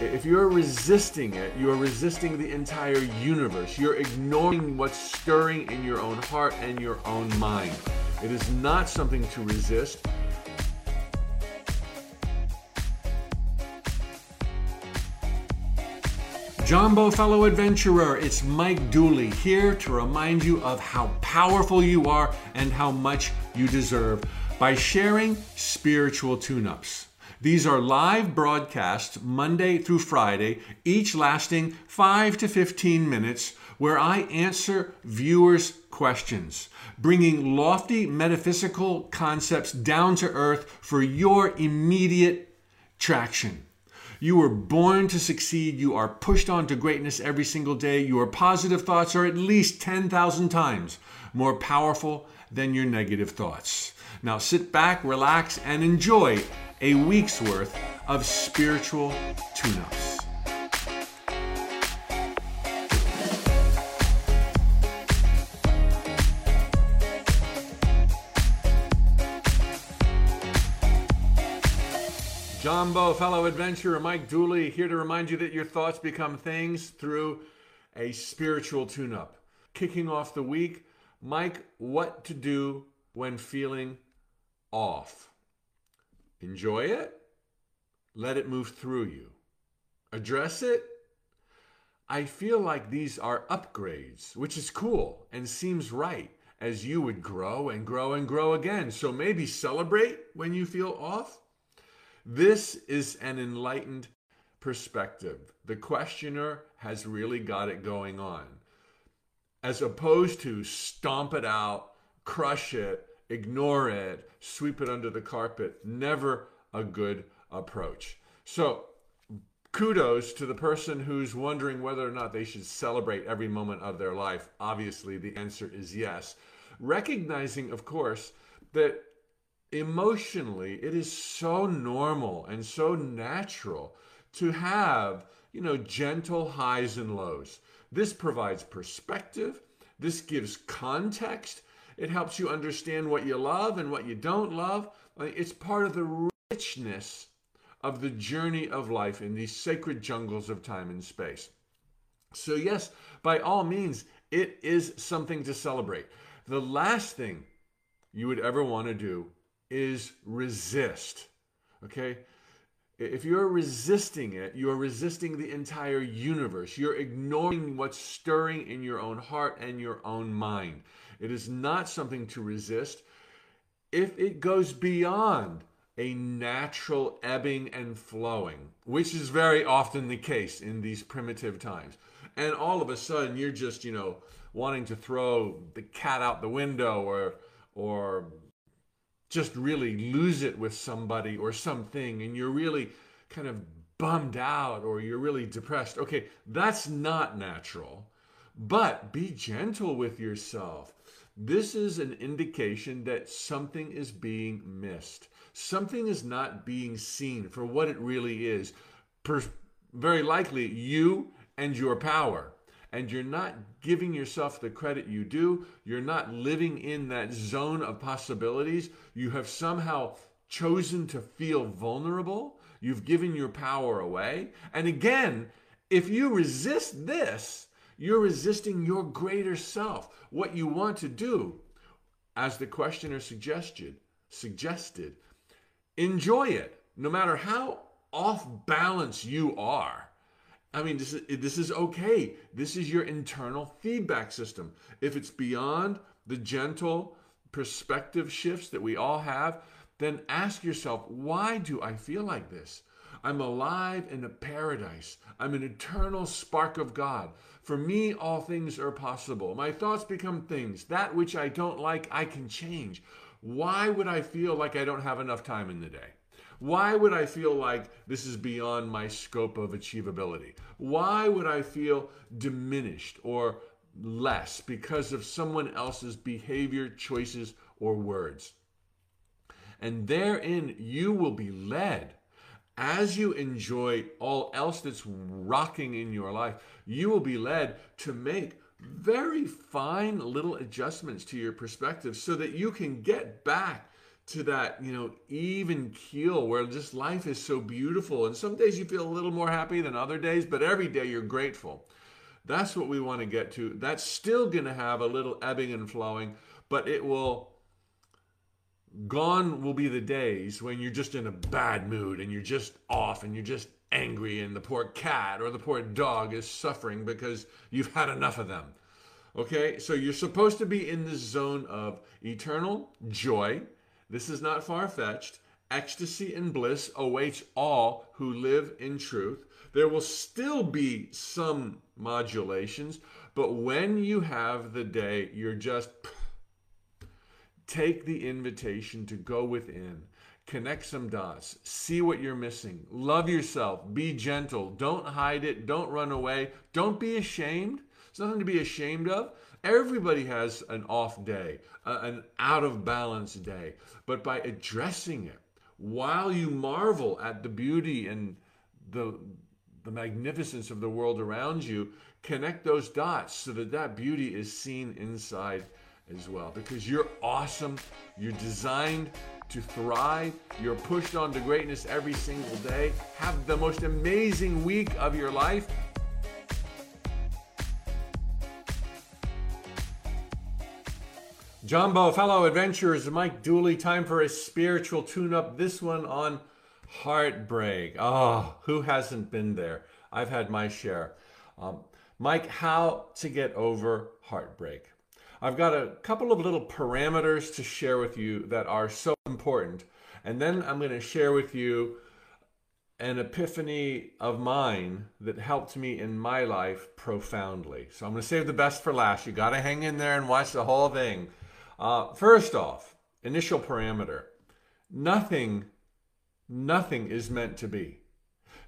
If you're resisting it, you're resisting the entire universe. You're ignoring what's stirring in your own heart and your own mind. It is not something to resist. Jumbo fellow adventurer, it's Mike Dooley here to remind you of how powerful you are and how much you deserve by sharing spiritual tune ups. These are live broadcasts Monday through Friday, each lasting 5 to 15 minutes, where I answer viewers' questions, bringing lofty metaphysical concepts down to earth for your immediate traction. You were born to succeed. You are pushed on to greatness every single day. Your positive thoughts are at least 10,000 times more powerful than your negative thoughts. Now sit back, relax, and enjoy a week's worth of spiritual tune ups. Jumbo, fellow adventurer Mike Dooley, here to remind you that your thoughts become things through a spiritual tune up. Kicking off the week, Mike, what to do when feeling off? Enjoy it, let it move through you. Address it. I feel like these are upgrades, which is cool and seems right as you would grow and grow and grow again. So maybe celebrate when you feel off. This is an enlightened perspective. The questioner has really got it going on. As opposed to stomp it out, crush it, ignore it, sweep it under the carpet. Never a good approach. So, kudos to the person who's wondering whether or not they should celebrate every moment of their life. Obviously, the answer is yes. Recognizing, of course, that emotionally it is so normal and so natural to have, you know, gentle highs and lows. This provides perspective, this gives context, it helps you understand what you love and what you don't love. It's part of the richness of the journey of life in these sacred jungles of time and space. So, yes, by all means, it is something to celebrate. The last thing you would ever want to do is resist. Okay? If you're resisting it, you're resisting the entire universe. You're ignoring what's stirring in your own heart and your own mind. It is not something to resist. If it goes beyond a natural ebbing and flowing, which is very often the case in these primitive times, and all of a sudden you're just, you know, wanting to throw the cat out the window or or just really lose it with somebody or something and you're really kind of bummed out or you're really depressed. Okay, that's not natural. But be gentle with yourself. This is an indication that something is being missed. Something is not being seen for what it really is. Per- very likely, you and your power. And you're not giving yourself the credit you do. You're not living in that zone of possibilities. You have somehow chosen to feel vulnerable. You've given your power away. And again, if you resist this, you're resisting your greater self, what you want to do. As the questioner suggested, suggested, enjoy it, no matter how off balance you are. I mean, this is, this is okay. This is your internal feedback system. If it's beyond the gentle perspective shifts that we all have, then ask yourself, why do I feel like this? I'm alive in a paradise. I'm an eternal spark of God. For me, all things are possible. My thoughts become things. That which I don't like, I can change. Why would I feel like I don't have enough time in the day? Why would I feel like this is beyond my scope of achievability? Why would I feel diminished or less because of someone else's behavior, choices, or words? And therein you will be led as you enjoy all else that's rocking in your life, you will be led to make very fine little adjustments to your perspective so that you can get back to that, you know, even keel where just life is so beautiful. And some days you feel a little more happy than other days, but every day you're grateful. That's what we want to get to. That's still going to have a little ebbing and flowing, but it will gone will be the days when you're just in a bad mood and you're just off and you're just angry and the poor cat or the poor dog is suffering because you've had enough of them. Okay, so you're supposed to be in this zone of eternal joy. This is not far fetched. Ecstasy and bliss awaits all who live in truth. There will still be some modulations, but when you have the day, you're just take the invitation to go within connect some dots, see what you're missing, love yourself, be gentle, don't hide it, don't run away, don't be ashamed. It's nothing to be ashamed of. Everybody has an off day, uh, an out of balance day. But by addressing it while you marvel at the beauty and the, the magnificence of the world around you, connect those dots so that that beauty is seen inside as well. Because you're awesome, you're designed to thrive. You're pushed on to greatness every single day. Have the most amazing week of your life. Jumbo, fellow adventurers, Mike Dooley, time for a spiritual tune up. This one on heartbreak. Oh, who hasn't been there? I've had my share. Um, Mike, how to get over heartbreak. I've got a couple of little parameters to share with you that are so important. And then I'm going to share with you an epiphany of mine that helped me in my life profoundly. So I'm going to save the best for last. You got to hang in there and watch the whole thing. Uh, first off, initial parameter nothing, nothing is meant to be,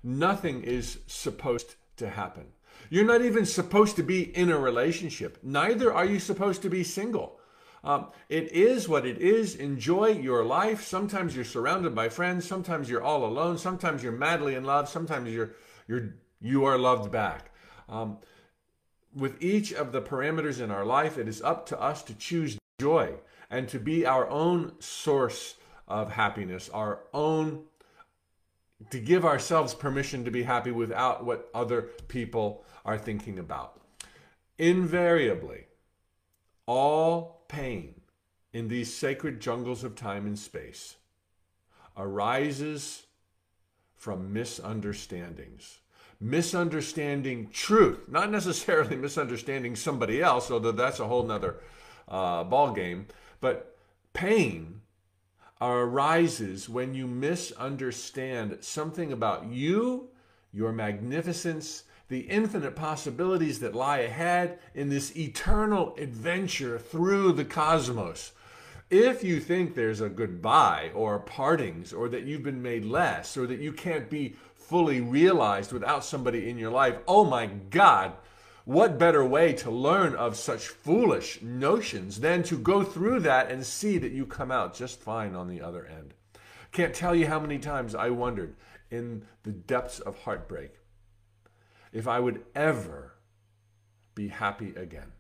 nothing is supposed to happen. You're not even supposed to be in a relationship. Neither are you supposed to be single. Um, it is what it is. Enjoy your life. Sometimes you're surrounded by friends. Sometimes you're all alone. Sometimes you're madly in love. Sometimes you're you're you are loved back. Um, with each of the parameters in our life, it is up to us to choose joy and to be our own source of happiness, our own to give ourselves permission to be happy without what other people are thinking about. Invariably, all pain in these sacred jungles of time and space arises from misunderstandings. Misunderstanding truth, not necessarily misunderstanding somebody else, although that's a whole nother uh, ball game, but pain arises when you misunderstand something about you, your magnificence, the infinite possibilities that lie ahead in this eternal adventure through the cosmos. If you think there's a goodbye or partings or that you've been made less or that you can't be fully realized without somebody in your life, oh my God, what better way to learn of such foolish notions than to go through that and see that you come out just fine on the other end? Can't tell you how many times I wondered in the depths of heartbreak if I would ever be happy again.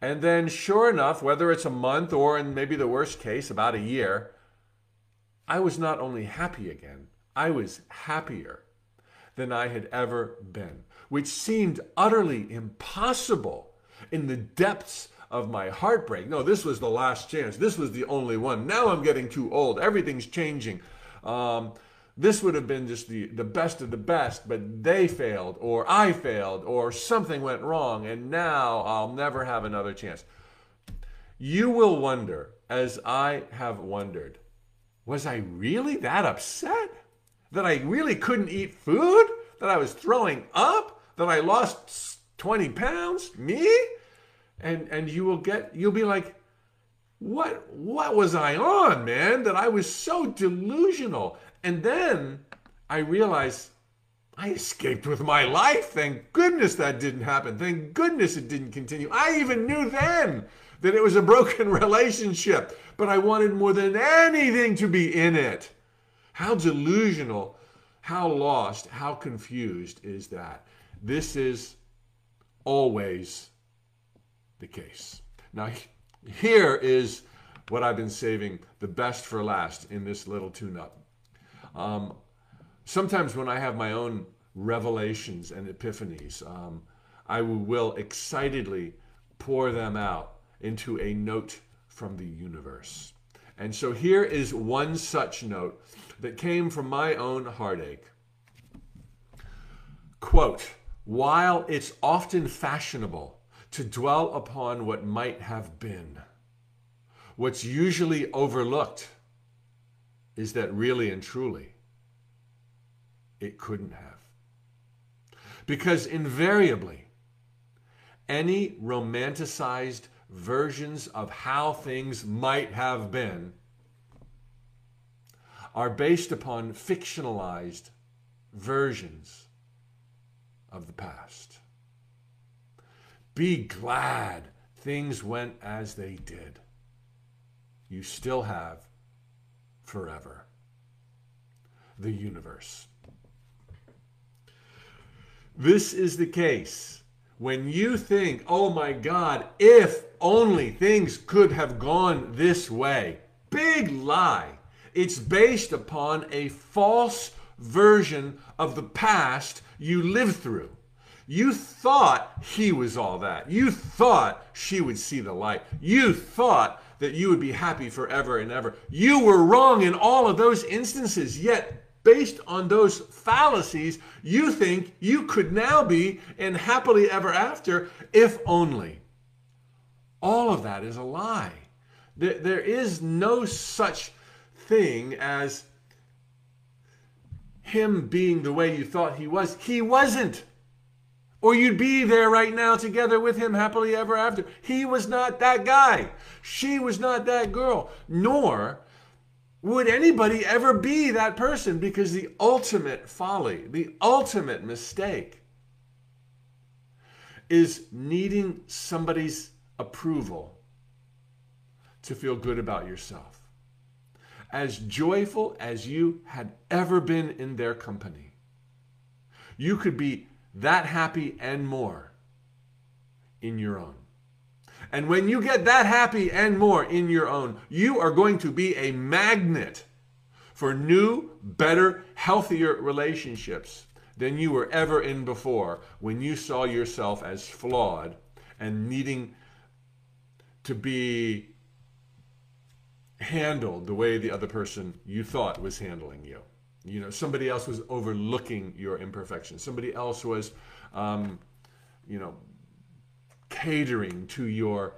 And then, sure enough, whether it's a month or in maybe the worst case, about a year, I was not only happy again, I was happier than I had ever been, which seemed utterly impossible in the depths of my heartbreak. No, this was the last chance. This was the only one. Now I'm getting too old. Everything's changing. Um, this would have been just the, the best of the best, but they failed, or I failed, or something went wrong, and now I'll never have another chance. You will wonder, as I have wondered, was I really that upset? That I really couldn't eat food? That I was throwing up? That I lost 20 pounds? Me? And and you will get you'll be like, what what was I on, man? That I was so delusional. And then I realized I escaped with my life. Thank goodness that didn't happen. Thank goodness it didn't continue. I even knew then that it was a broken relationship, but I wanted more than anything to be in it. How delusional, how lost, how confused is that? This is always the case. Now, here is what I've been saving the best for last in this little tune up. Um, sometimes when I have my own revelations and epiphanies, um, I will excitedly pour them out into a note from the universe. And so here is one such note that came from my own heartache. Quote, while it's often fashionable to dwell upon what might have been, what's usually overlooked is that really and truly it couldn't have. Because invariably, any romanticized versions of how things might have been are based upon fictionalized versions of the past. Be glad things went as they did. You still have forever the universe. This is the case when you think, oh my God, if only things could have gone this way. Big lie. It's based upon a false version of the past you lived through. You thought he was all that. You thought she would see the light. You thought that you would be happy forever and ever. You were wrong in all of those instances, yet based on those fallacies, you think you could now be in happily ever after if only. All of that is a lie. There is no such thing as him being the way you thought he was. He wasn't. Or you'd be there right now together with him happily ever after. He was not that guy. She was not that girl. Nor would anybody ever be that person because the ultimate folly, the ultimate mistake is needing somebody's approval to feel good about yourself. As joyful as you had ever been in their company, you could be that happy and more in your own. And when you get that happy and more in your own, you are going to be a magnet for new, better, healthier relationships than you were ever in before when you saw yourself as flawed and needing to be handled the way the other person you thought was handling you. You know, somebody else was overlooking your imperfections. Somebody else was, um, you know, catering to your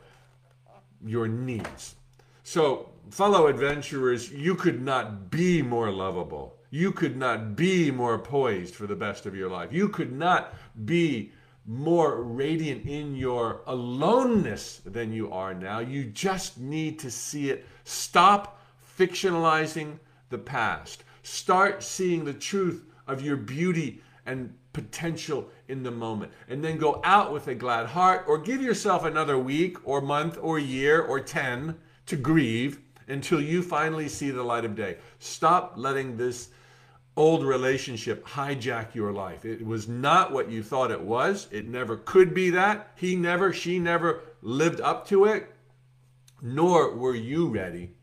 your needs. So, fellow adventurers, you could not be more lovable. You could not be more poised for the best of your life. You could not be more radiant in your aloneness than you are now. You just need to see it. Stop fictionalizing the past. Start seeing the truth of your beauty and potential in the moment. And then go out with a glad heart or give yourself another week or month or year or 10 to grieve until you finally see the light of day. Stop letting this old relationship hijack your life. It was not what you thought it was. It never could be that. He never, she never lived up to it, nor were you ready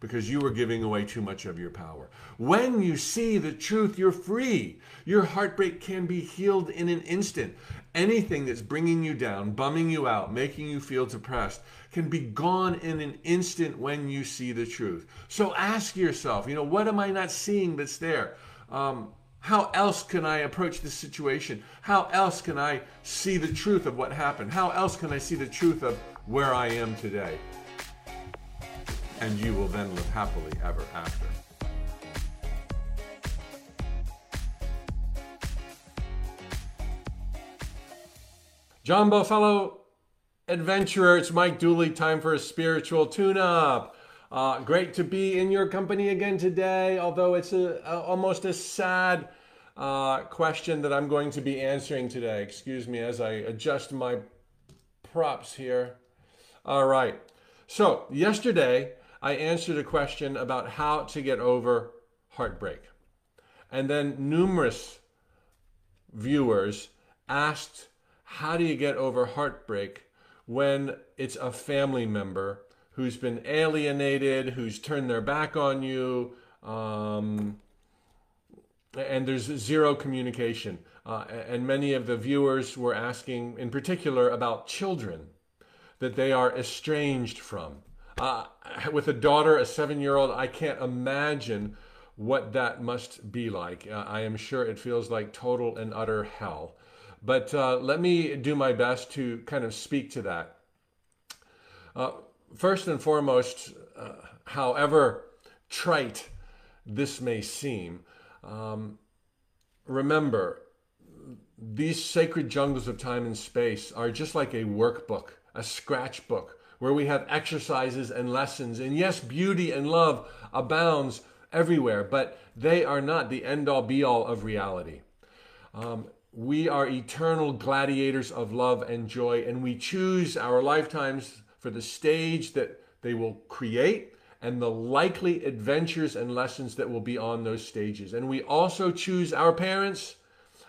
because you were giving away too much of your power. When you see the truth, you're free. Your heartbreak can be healed in an instant. Anything that's bringing you down, bumming you out, making you feel depressed can be gone in an instant when you see the truth. So ask yourself, you know, what am I not seeing that's there? Um, how else can I approach this situation? How else can I see the truth of what happened? How else can I see the truth of where I am today? And you will then live happily ever after. Jumbo fellow adventurer, it's Mike Dooley. Time for a spiritual tune-up. Uh, great to be in your company again today. Although it's a, a almost a sad uh, question that I'm going to be answering today. Excuse me as I adjust my props here. All right. So yesterday I answered a question about how to get over heartbreak. And then numerous viewers asked, How do you get over heartbreak when it's a family member who's been alienated, who's turned their back on you, um, and there's zero communication. Uh, and many of the viewers were asking, in particular, about children that they are estranged from. Uh, with a daughter, a seven year old, I can't imagine what that must be like. Uh, I am sure it feels like total and utter hell. But uh, let me do my best to kind of speak to that. Uh, first and foremost, uh, however trite this may seem, um, remember these sacred jungles of time and space are just like a workbook, a scratch book, where we have exercises and lessons. And yes, beauty and love abounds everywhere, but they are not the end all be all of reality. Um, we are eternal gladiators of love and joy, and we choose our lifetimes for the stage that they will create and the likely adventures and lessons that will be on those stages. And we also choose our parents.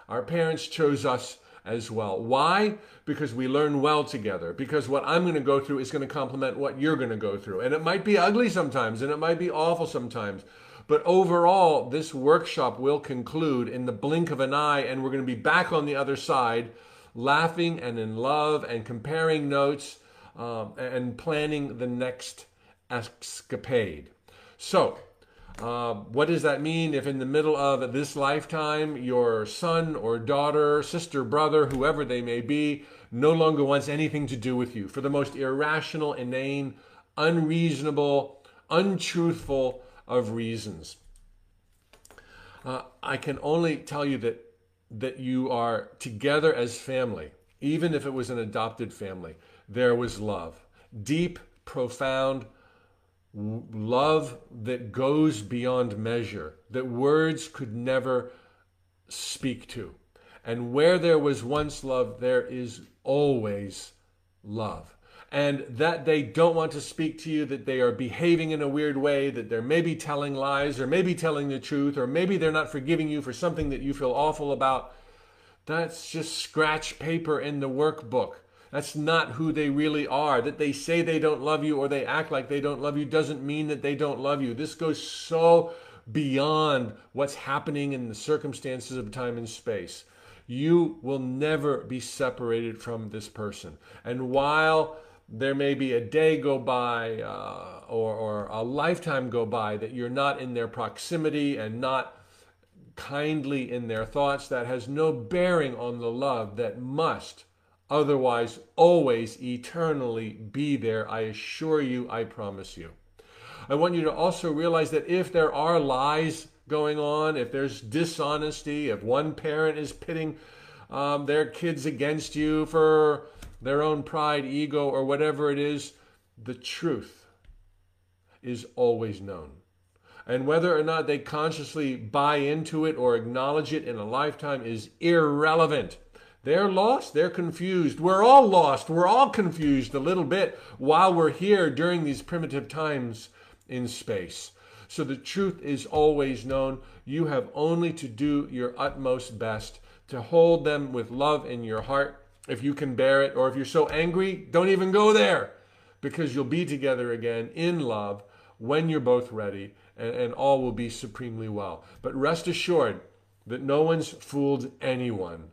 Our parents chose us as well. Why? Because we learn well together. Because what I'm going to go through is going to complement what you're going to go through. And it might be ugly sometimes and it might be awful sometimes. But overall, this workshop will conclude in the blink of an eye, and we're going to be back on the other side, laughing and in love and comparing notes um, and planning the next escapade. So, uh, what does that mean if in the middle of this lifetime your son or daughter, sister, brother, whoever they may be, no longer wants anything to do with you for the most irrational, inane, unreasonable, untruthful of reasons? Uh, I can only tell you that that you are together as family, even if it was an adopted family. There was love, deep, profound love that goes beyond measure, that words could never speak to. And where there was once love, there is always love. And that they don't want to speak to you, that they are behaving in a weird way, that they're maybe telling lies, or maybe telling the truth, or maybe they're not forgiving you for something that you feel awful about. That's just scratch paper in the workbook. That's not who they really are. That they say they don't love you or they act like they don't love you doesn't mean that they don't love you. This goes so beyond what's happening in the circumstances of time and space. You will never be separated from this person. And while there may be a day go by uh, or, or a lifetime go by that you're not in their proximity and not kindly in their thoughts, that has no bearing on the love that must otherwise always eternally be there. I assure you, I promise you. I want you to also realize that if there are lies going on, if there's dishonesty, if one parent is pitting um, their kids against you for their own pride, ego, or whatever it is, the truth is always known. And whether or not they consciously buy into it or acknowledge it in a lifetime is irrelevant. They're lost. They're confused. We're all lost. We're all confused a little bit while we're here during these primitive times in space. So the truth is always known. You have only to do your utmost best to hold them with love in your heart if you can bear it. Or if you're so angry, don't even go there because you'll be together again in love when you're both ready and, and all will be supremely well. But rest assured that no one's fooled anyone.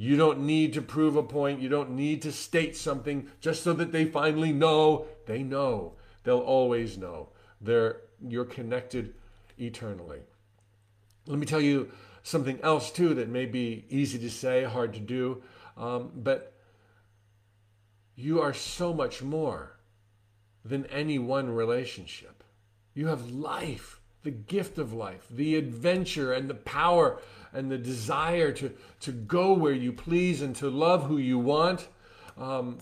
You don't need to prove a point. You don't need to state something just so that they finally know. They know. They'll always know. They're, you're connected eternally. Let me tell you something else, too, that may be easy to say, hard to do, um, but you are so much more than any one relationship. You have life, the gift of life, the adventure and the power and the desire to, to go where you please and to love who you want. Um,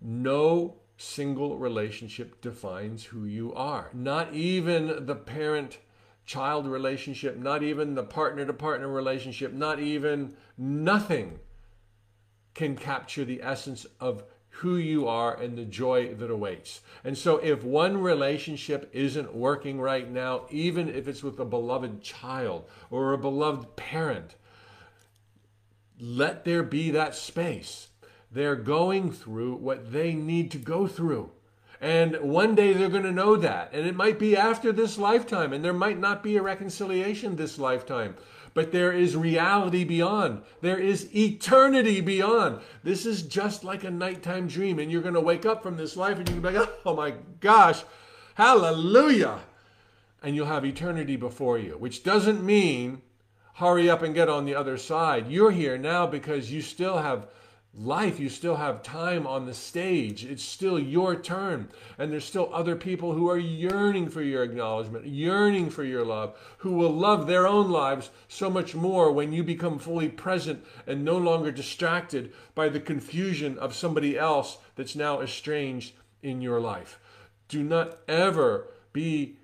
no single relationship defines who you are. Not even the parent child relationship, not even the partner to partner relationship, not even nothing can capture the essence of who you are and the joy that awaits. And so, if one relationship isn't working right now, even if it's with a beloved child or a beloved parent, let there be that space. They're going through what they need to go through. And one day they're going to know that. And it might be after this lifetime, and there might not be a reconciliation this lifetime. But there is reality beyond. There is eternity beyond. This is just like a nighttime dream. And you're going to wake up from this life and you're going to be like, oh my gosh, hallelujah. And you'll have eternity before you, which doesn't mean hurry up and get on the other side. You're here now because you still have life. You still have time on the stage. It's still your turn. And there's still other people who are yearning for your acknowledgement, yearning for your love, who will love their own lives so much more when you become fully present and no longer distracted by the confusion of somebody else that's now estranged in your life. Do not ever be,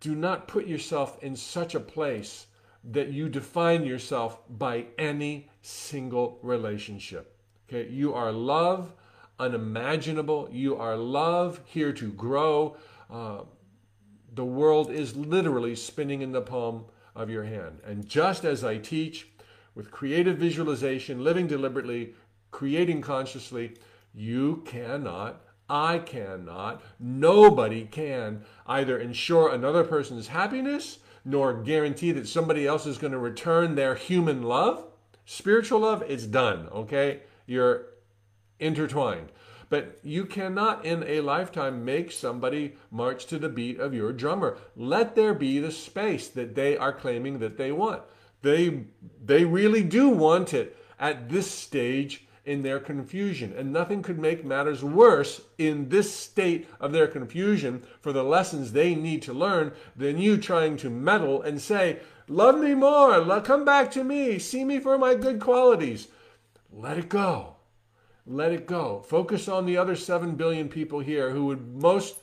do not put yourself in such a place that you define yourself by any single relationship. Okay, you are love, unimaginable. You are love, here to grow. Uh, the world is literally spinning in the palm of your hand. And just as I teach with creative visualization, living deliberately, creating consciously, you cannot, I cannot, nobody can either ensure another person's happiness nor guarantee that somebody else is going to return their human love. Spiritual love, it's done, okay? You're intertwined. But you cannot in a lifetime make somebody march to the beat of your drummer. Let there be the space that they are claiming that they want. They they really do want it at this stage in their confusion. And nothing could make matters worse in this state of their confusion for the lessons they need to learn than you trying to meddle and say, Love me more, come back to me, see me for my good qualities. Let it go. Let it go. Focus on the other 7 billion people here who would most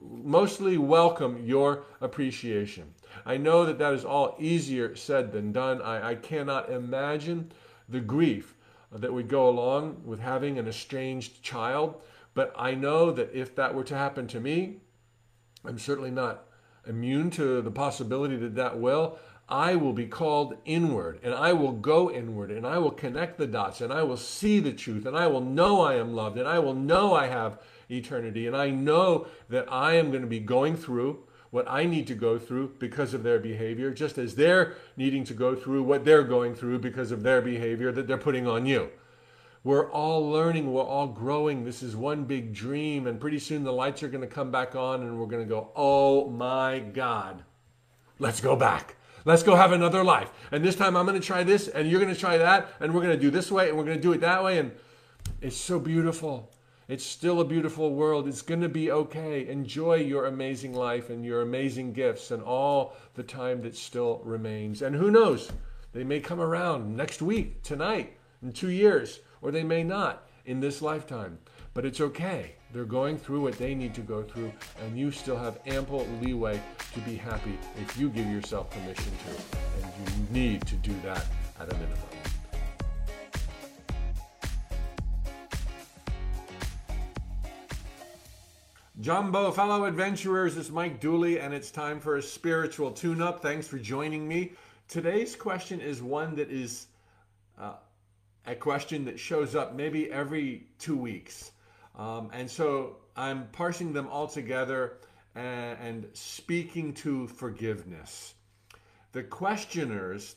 mostly welcome your appreciation. I know that that is all easier said than done. I, I cannot imagine the grief that would go along with having an estranged child. But I know that if that were to happen to me, I'm certainly not immune to the possibility that that will. I will be called inward and I will go inward and I will connect the dots and I will see the truth and I will know I am loved and I will know I have eternity and I know that I am going to be going through what I need to go through because of their behavior, just as they're needing to go through what they're going through because of their behavior that they're putting on you. We're all learning, we're all growing. This is one big dream, and pretty soon the lights are going to come back on, and we're going to go, Oh my God, let's go back. Let's go have another life. And this time I'm going to try this, and you're going to try that, and we're going to do this way, and we're going to do it that way. And it's so beautiful. It's still a beautiful world. It's going to be okay. Enjoy your amazing life and your amazing gifts and all the time that still remains. And who knows? They may come around next week, tonight, in two years, or they may not in this lifetime. But it's okay. They're going through what they need to go through, and you still have ample leeway to be happy if you give yourself permission to. And you need to do that at a minimum. Jumbo, fellow adventurers, it's Mike Dooley, and it's time for a spiritual tune up. Thanks for joining me. Today's question is one that is uh, a question that shows up maybe every two weeks. Um, and so I'm parsing them all together and, and speaking to forgiveness. The questioners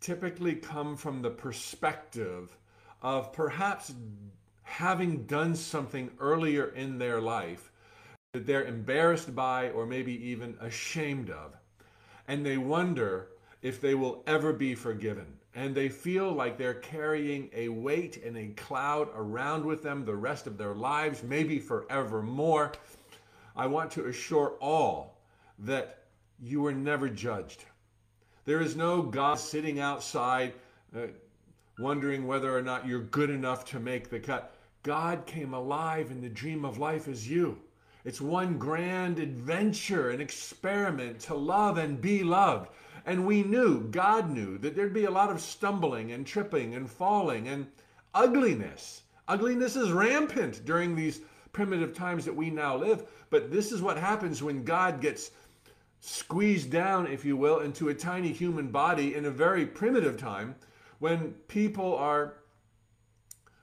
typically come from the perspective of perhaps having done something earlier in their life that they're embarrassed by or maybe even ashamed of. And they wonder if they will ever be forgiven. And they feel like they're carrying a weight and a cloud around with them the rest of their lives, maybe forevermore. I want to assure all that you were never judged. There is no God sitting outside uh, wondering whether or not you're good enough to make the cut. God came alive in the dream of life as you. It's one grand adventure, an experiment to love and be loved. And we knew, God knew, that there'd be a lot of stumbling and tripping and falling and ugliness. Ugliness is rampant during these primitive times that we now live. But this is what happens when God gets squeezed down, if you will, into a tiny human body in a very primitive time when people are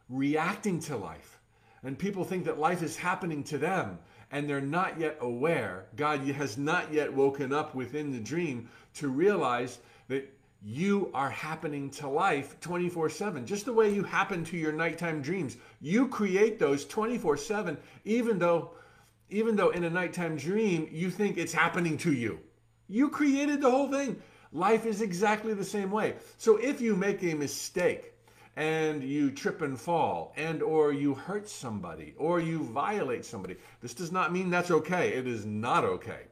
reacting to life And people think that life is happening to them and they're not yet aware. God has not yet woken up within the dream to realize that you are happening to life 24 7, just the way you happen to your nighttime dreams. You create those 24 7, even though, even though in a nighttime dream you think it's happening to you. You created the whole thing. Life is exactly the same way. So if you make a mistake, and you trip and fall and or you hurt somebody or you violate somebody. This does not mean that's okay. It is not okay.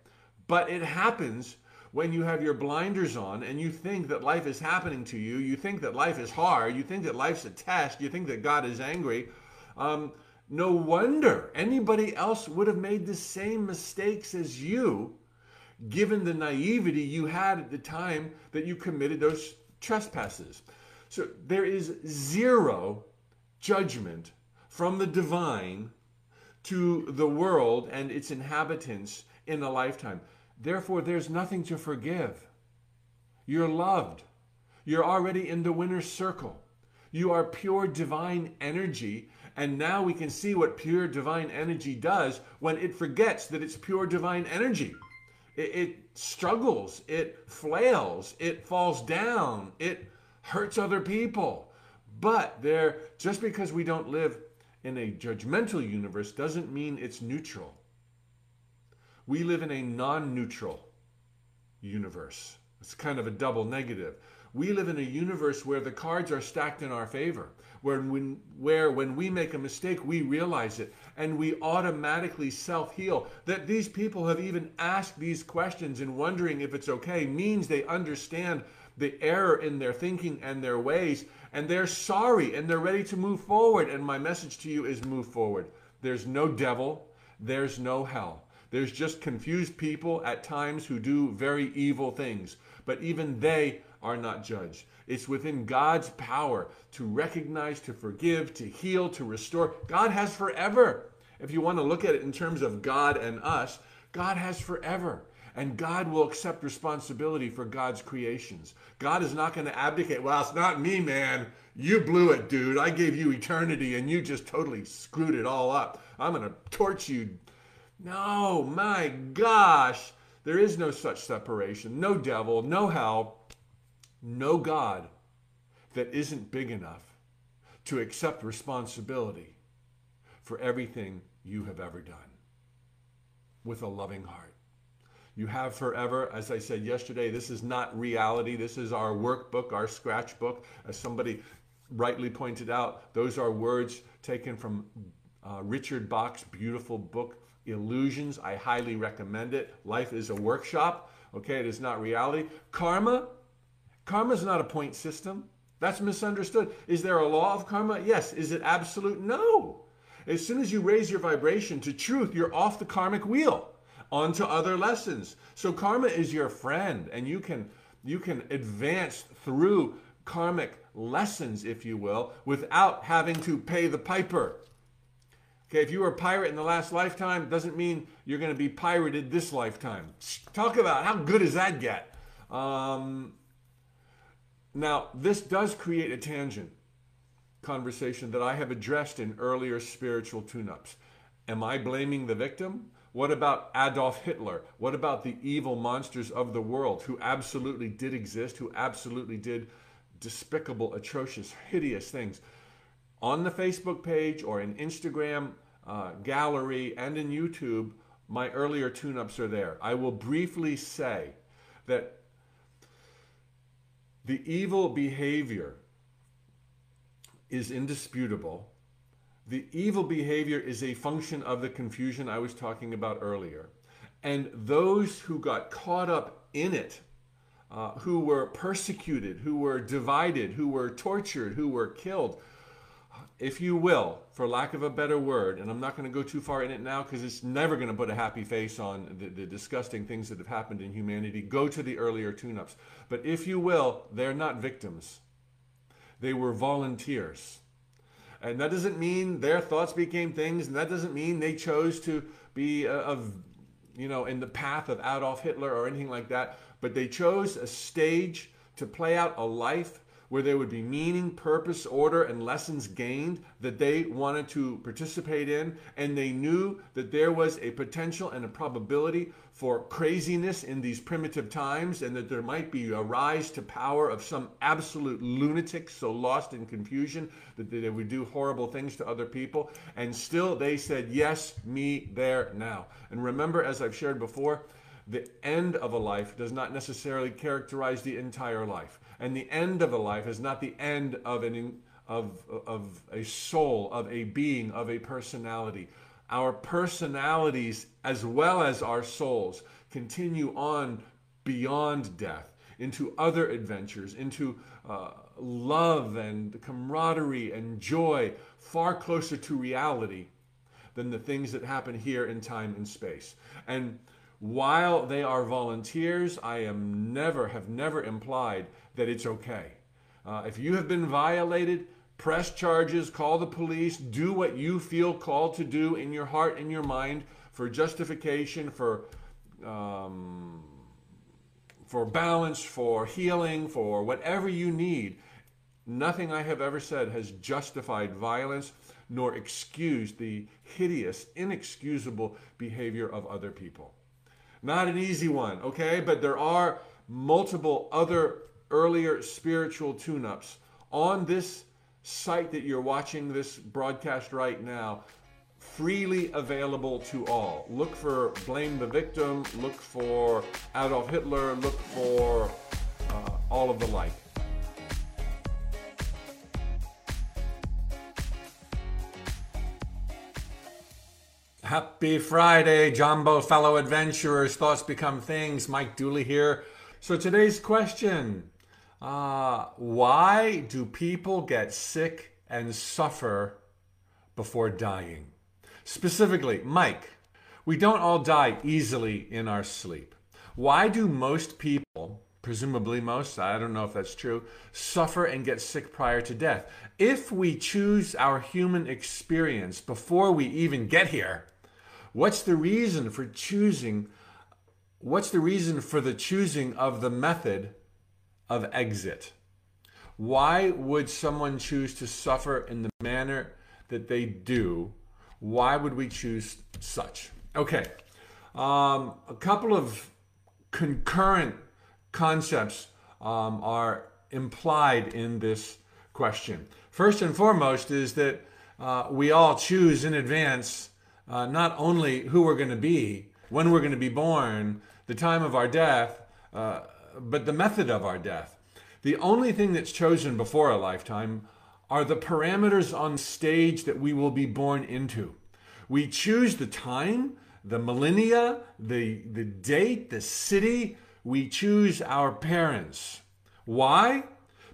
But it happens when you have your blinders on and you think that life is happening to you you think that life is hard you think that life's a test you think that god is angry. Um, no wonder anybody else would have made the same mistakes as you given the naivety you had at the time that you committed those trespasses so there is zero judgment from the divine to the world and its inhabitants in a lifetime. Therefore, there's nothing to forgive. You're loved. You're already in the winner's circle. You are pure divine energy. And now we can see what pure divine energy does when it forgets that it's pure divine energy. It, it struggles, it flails, it falls down, it hurts other people. But there, just because we don't live in a judgmental universe doesn't mean it's neutral. We live in a non neutral universe. It's kind of a double negative. We live in a universe where the cards are stacked in our favor, where when, where when we make a mistake, we realize it and we automatically self heal. That these people have even asked these questions and wondering if it's okay means they understand the error in their thinking and their ways, and they're sorry and they're ready to move forward. And my message to you is move forward. There's no devil, there's no hell. There's just confused people at times who do very evil things, but even they are not judged. It's within God's power to recognize, to forgive, to heal, to restore. God has forever. If you want to look at it in terms of God and us, God has forever. And God will accept responsibility for God's creations. God is not going to abdicate. Well, it's not me, man. You blew it, dude. I gave you eternity and you just totally screwed it all up. I'm going to torch you. No, my gosh. There is no such separation. No devil, no hell, no God that isn't big enough to accept responsibility for everything you have ever done with a loving heart you have forever. As I said yesterday, this is not reality. This is our workbook, our scratch book. As somebody rightly pointed out, those are words taken from uh, Richard Bach's beautiful book, Illusions. I highly recommend it. Life is a workshop. Okay, it is not reality. Karma, karma is not a point system. That's misunderstood. Is there a law of karma? Yes. Is it absolute? No. As soon as you raise your vibration to truth, you're off the karmic wheel onto other lessons. So karma is your friend and you can you can advance through karmic lessons if you will without having to pay the piper. Okay, if you were a pirate in the last lifetime doesn't mean you're going to be pirated this lifetime. Talk about how good does that get? Um, now, this does create a tangent conversation that I have addressed in earlier spiritual tune ups. Am I blaming the victim? What about Adolf Hitler? What about the evil monsters of the world who absolutely did exist, who absolutely did despicable, atrocious, hideous things? On the Facebook page or in Instagram uh, gallery and in YouTube, my earlier tune ups are there. I will briefly say that the evil behavior is indisputable the evil behavior is a function of the confusion I was talking about earlier. And those who got caught up in it, uh, who were persecuted, who were divided, who were tortured, who were killed, if you will, for lack of a better word, and I'm not going to go too far in it now because it's never going to put a happy face on the, the, disgusting things that have happened in humanity. Go to the earlier tune ups. But if you will, they're not victims, they were volunteers. And that doesn't mean their thoughts became things, and that doesn't mean they chose to be uh, of, you know, in the path of Adolf Hitler or anything like that. But they chose a stage to play out a life where there would be meaning, purpose, order, and lessons gained that they wanted to participate in. And they knew that there was a potential and a probability for craziness in these primitive times and that there might be a rise to power of some absolute lunatic so lost in confusion that they would do horrible things to other people. And still they said, Yes, me there now. And remember, as I've shared before, the end of a life does not necessarily characterize the entire life. And the end of a life is not the end of an of, of a soul, of a being, of a personality. Our personalities, as well as our souls, continue on beyond death into other adventures, into uh, love and camaraderie and joy, far closer to reality than the things that happen here in time and space. And while they are volunteers, I am never, have never implied that it's okay. Uh, if you have been violated, press charges, call the police, do what you feel called to do in your heart and your mind for justification, for um, for balance, for healing, for whatever you need. Nothing I have ever said has justified violence nor excused the hideous, inexcusable behavior of other people. Not an easy one, okay? But there are multiple other earlier spiritual tune ups on this site that you're watching this broadcast right now freely available to all. Look for Blame the Victim, look for Adolf Hitler, look for uh, all of the like. Happy Friday, Jumbo fellow adventurers. Thoughts become things. Mike Dooley here. So today's question uh, Why do people get sick and suffer before dying? Specifically, Mike, we don't all die easily in our sleep. Why do most people, presumably most, I don't know if that's true, suffer and get sick prior to death? If we choose our human experience before we even get here, what's the reason for choosing? What's the reason for the choosing of the method of exit? Why would someone choose to suffer in the manner that they do why would we choose such? Okay, um, a couple of concurrent concepts um, are implied in this question. First and foremost is that uh, we all choose in advance uh, not only who we're going to be, when we're going to be born, the time of our death, uh, but the method of our death. The only thing that's chosen before a lifetime are the parameters on stage that we will be born into. We choose the time, the millennia, the, the date, the city. We choose our parents. Why?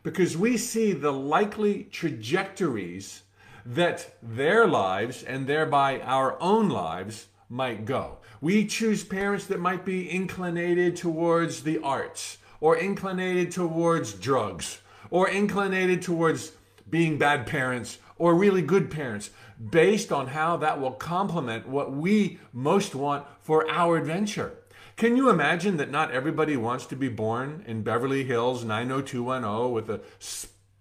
Because we see the likely trajectories that their lives and thereby our own lives might go. We choose parents that might be inclinated towards the arts or inclinated towards drugs or inclinated towards being bad parents or really good parents based on how that will complement what we most want for our adventure. Can you imagine that not everybody wants to be born in Beverly Hills 90210 with a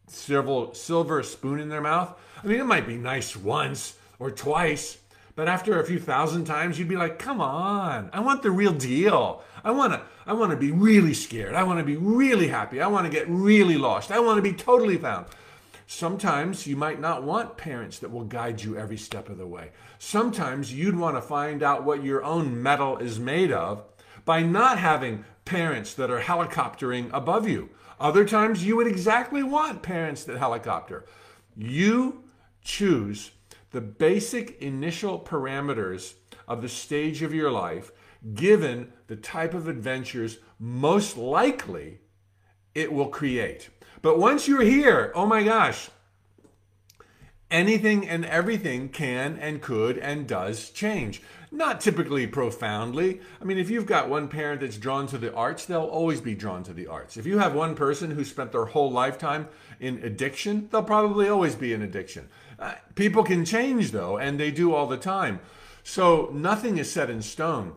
silver, silver spoon in their mouth? I mean, it might be nice once or twice, but after a few thousand times, you'd be like, come on, I want the real deal. I want to I want to be really scared. I want to be really happy. I want to get really lost. I want to be totally found. Sometimes you might not want parents that will guide you every step of the way. Sometimes you'd want to find out what your own metal is made of by not having parents that are helicoptering above you. Other times you would exactly want parents that helicopter. You choose the basic initial parameters of the stage of your life given the type of adventures most likely it will create. But once you're here, oh my gosh, anything and everything can and could and does change. Not typically profoundly. I mean, if you've got one parent that's drawn to the arts, they'll always be drawn to the arts. If you have one person who spent their whole lifetime in addiction, they'll probably always be in addiction. Uh, people can change though, and they do all the time. So nothing is set in stone.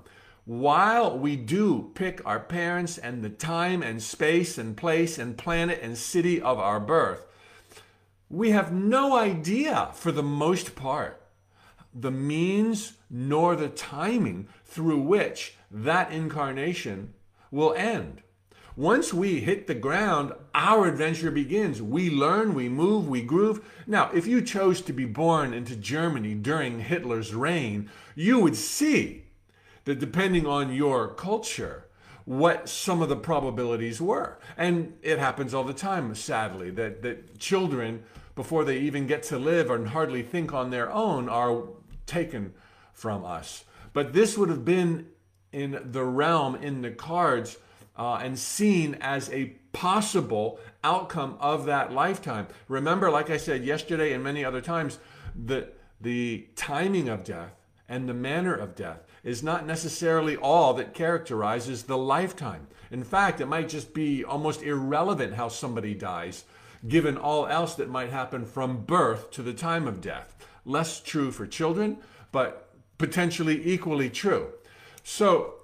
while we do pick our parents and the time and space and place and planet and city of our birth, we have no idea, for the most part, the means nor the timing through which that incarnation will end. Once we hit the ground, our adventure begins. We learn, we move, we groove. Now, if you chose to be born into Germany during Hitler's reign, you would see that depending on your culture, what some of the probabilities were. And it happens all the time, sadly, that, that children, before they even get to live and hardly think on their own, are taken from us. But this would have been in the realm, in the cards uh, and seen as a possible outcome of that lifetime. Remember, like I said yesterday and many other times, that the timing of death and the manner of death is not necessarily all that characterizes the lifetime. In fact, it might just be almost irrelevant how somebody dies, given all else that might happen from birth to the time of death. Less true for children, but potentially equally true. So,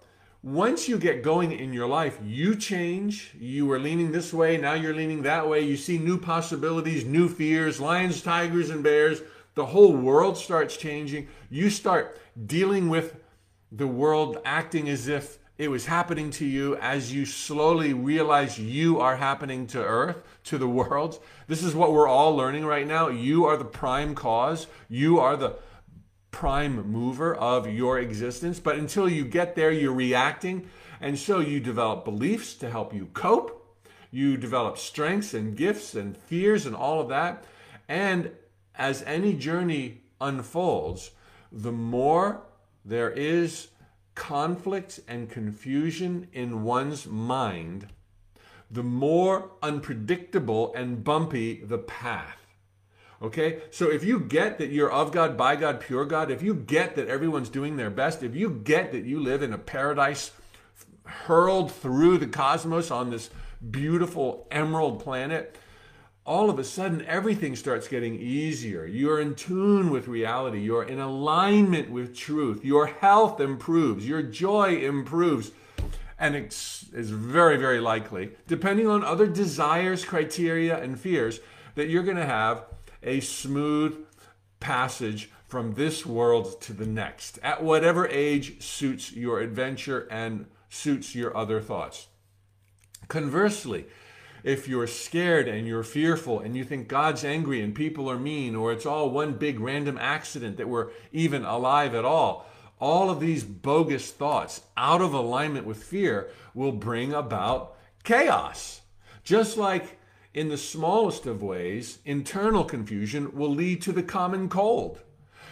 once you get going in your life, you change. You were leaning this way, now you're leaning that way. You see new possibilities, new fears, lions, tigers, and bears. The whole world starts changing. You start dealing with the world acting as if it was happening to you as you slowly realize you are happening to earth, to the world. This is what we're all learning right now. You are the prime cause. You are the prime mover of your existence. But until you get there, you're reacting. And so you develop beliefs to help you cope. You develop strengths and gifts and fears and all of that. And as any journey unfolds, the more there is conflict and confusion in one's mind, the more unpredictable and bumpy the path. Okay? So if you get that you're of God, by God, pure God, if you get that everyone's doing their best, if you get that you live in a paradise hurled through the cosmos on this beautiful emerald planet, all of a sudden everything starts getting easier. You're in tune with reality. You're in alignment with truth. Your health improves. Your joy improves. And it's, it's very, very likely, depending on other desires, criteria, and fears, that you're going to have a smooth passage from this world to the next at whatever age suits your adventure and suits your other thoughts. Conversely, if you're scared and you're fearful and you think God's angry and people are mean or it's all one big random accident that we're even alive at all, all of these bogus thoughts out of alignment with fear will bring about chaos. Just like in the smallest of ways, internal confusion will lead to the common cold.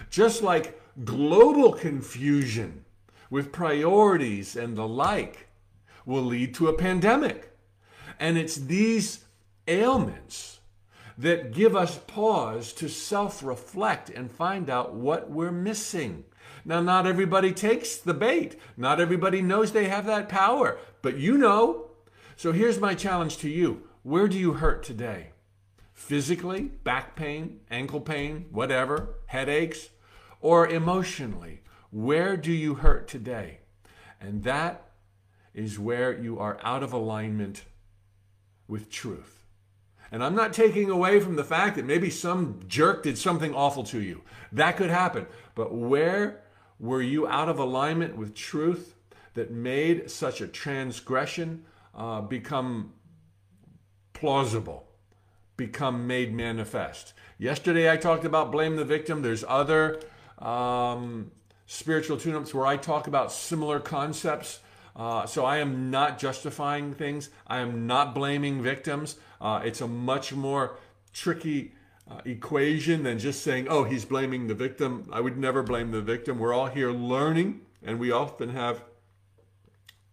Just like global confusion with priorities and the like will lead to a pandemic. And it's these ailments that give us pause to self reflect and find out what we're missing. Now, not everybody takes the bait, not everybody knows they have that power, but you know. So here's my challenge to you where do you hurt today? Physically, back pain, ankle pain, whatever, headaches, or emotionally? Where do you hurt today? And that is where you are out of alignment with truth. And I'm not taking away from the fact that maybe some jerk did something awful to you. That could happen. But where were you out of alignment with truth that made such a transgression uh, become plausible become made manifest. Yesterday I talked about blame the victim. There's other um, spiritual tune ups where I talk about similar concepts. Uh, so I am not justifying things, I am not blaming victims. Uh, it's a much more tricky uh, equation than just saying, oh, he's blaming the victim. I would never blame the victim. We're all here learning, and we often have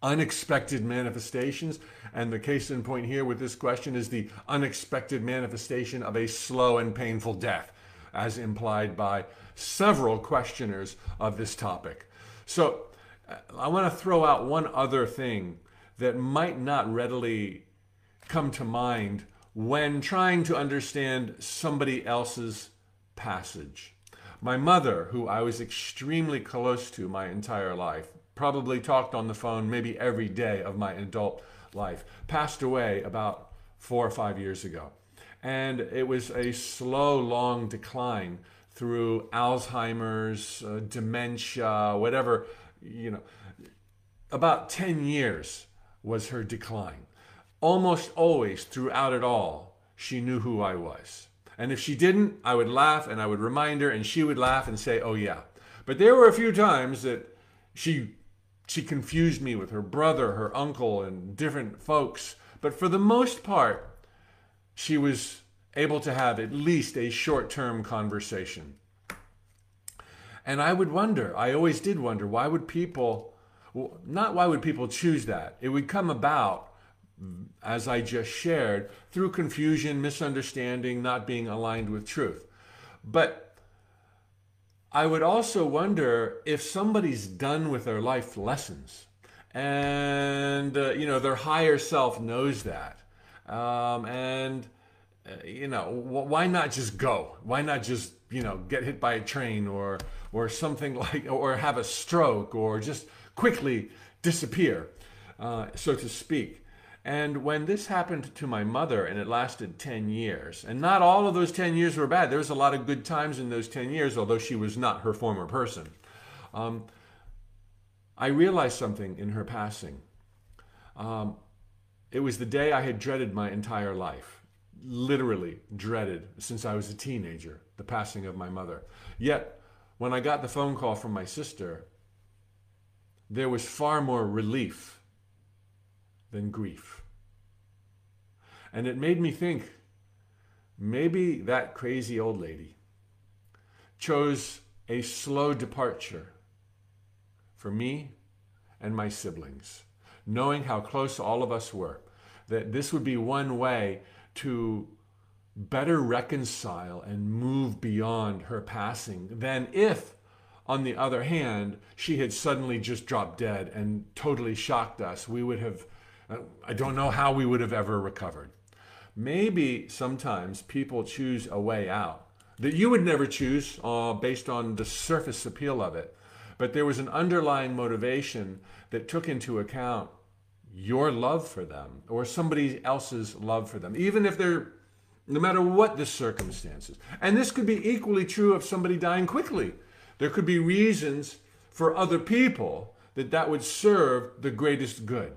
unexpected manifestations. And the case in point here with this question is the unexpected manifestation of a slow and painful death, as implied by several questioners of this topic. So uh, I want to throw out one other thing that might not readily come to mind when trying to understand somebody else's passage. My mother, who I was extremely close to my entire life, probably talked on the phone maybe every day of my adult life, passed away about four or five years ago. And it was a slow, long decline through Alzheimer's, uh, dementia, whatever, you know. About 10 years was her decline. Almost always throughout it all, she knew who I was. And if she didn't, I would laugh and I would remind her, and she would laugh and say, Oh, yeah. But there were a few times that she she confused me with her brother, her uncle, and different folks. But for the most part, she was able to have at least a short term conversation. And I would wonder, I always did wonder, why would people, not why would people choose that? It would come about, as I just shared, through confusion, misunderstanding, not being aligned with truth. But I would also wonder if somebody's done with their life lessons and, uh, you know, their higher self knows that. Um, and, uh, you know, why not just go? Why not just, you know, get hit by a train or, or something like, or have a stroke or just quickly disappear, uh, so to speak. And when this happened to my mother, and it lasted 10 years, and not all of those 10 years were bad, there was a lot of good times in those 10 years, although she was not her former person. Um, I realized something in her passing. Um, it was the day I had dreaded my entire life, literally dreaded since I was a teenager, the passing of my mother. Yet, when I got the phone call from my sister, there was far more relief than grief. And it made me think maybe that crazy old lady chose a slow departure for me and my siblings, knowing how close all of us were, that this would be one way to better reconcile and move beyond her passing than if, on the other hand, she had suddenly just dropped dead and totally shocked us. We would have I don't know how we would have ever recovered. Maybe sometimes people choose a way out that you would never choose uh, based on the surface appeal of it. But there was an underlying motivation that took into account your love for them or somebody else's love for them, even if they're, no matter what the circumstances. And this could be equally true of somebody dying quickly. There could be reasons for other people that that would serve the greatest good.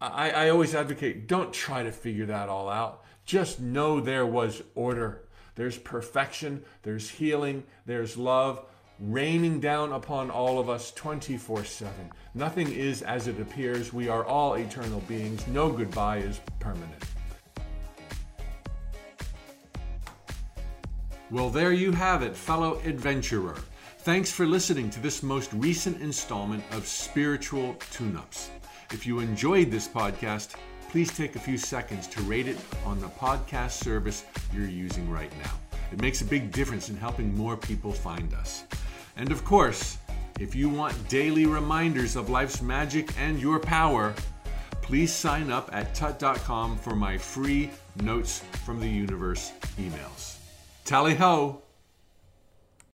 I, I always advocate don't try to figure that all out. Just know there was order. There's perfection, there's healing, there's love raining down upon all of us 24 7. Nothing is as it appears. We are all eternal beings. No goodbye is permanent. Well, there you have it, fellow adventurer. Thanks for listening to this most recent installment of Spiritual Tune Ups. If you enjoyed this podcast, please take a few seconds to rate it on the podcast service you're using right now. It makes a big difference in helping more people find us. And of course, if you want daily reminders of life's magic and your power, please sign up at tut.com for my free Notes from the Universe emails. Tally ho!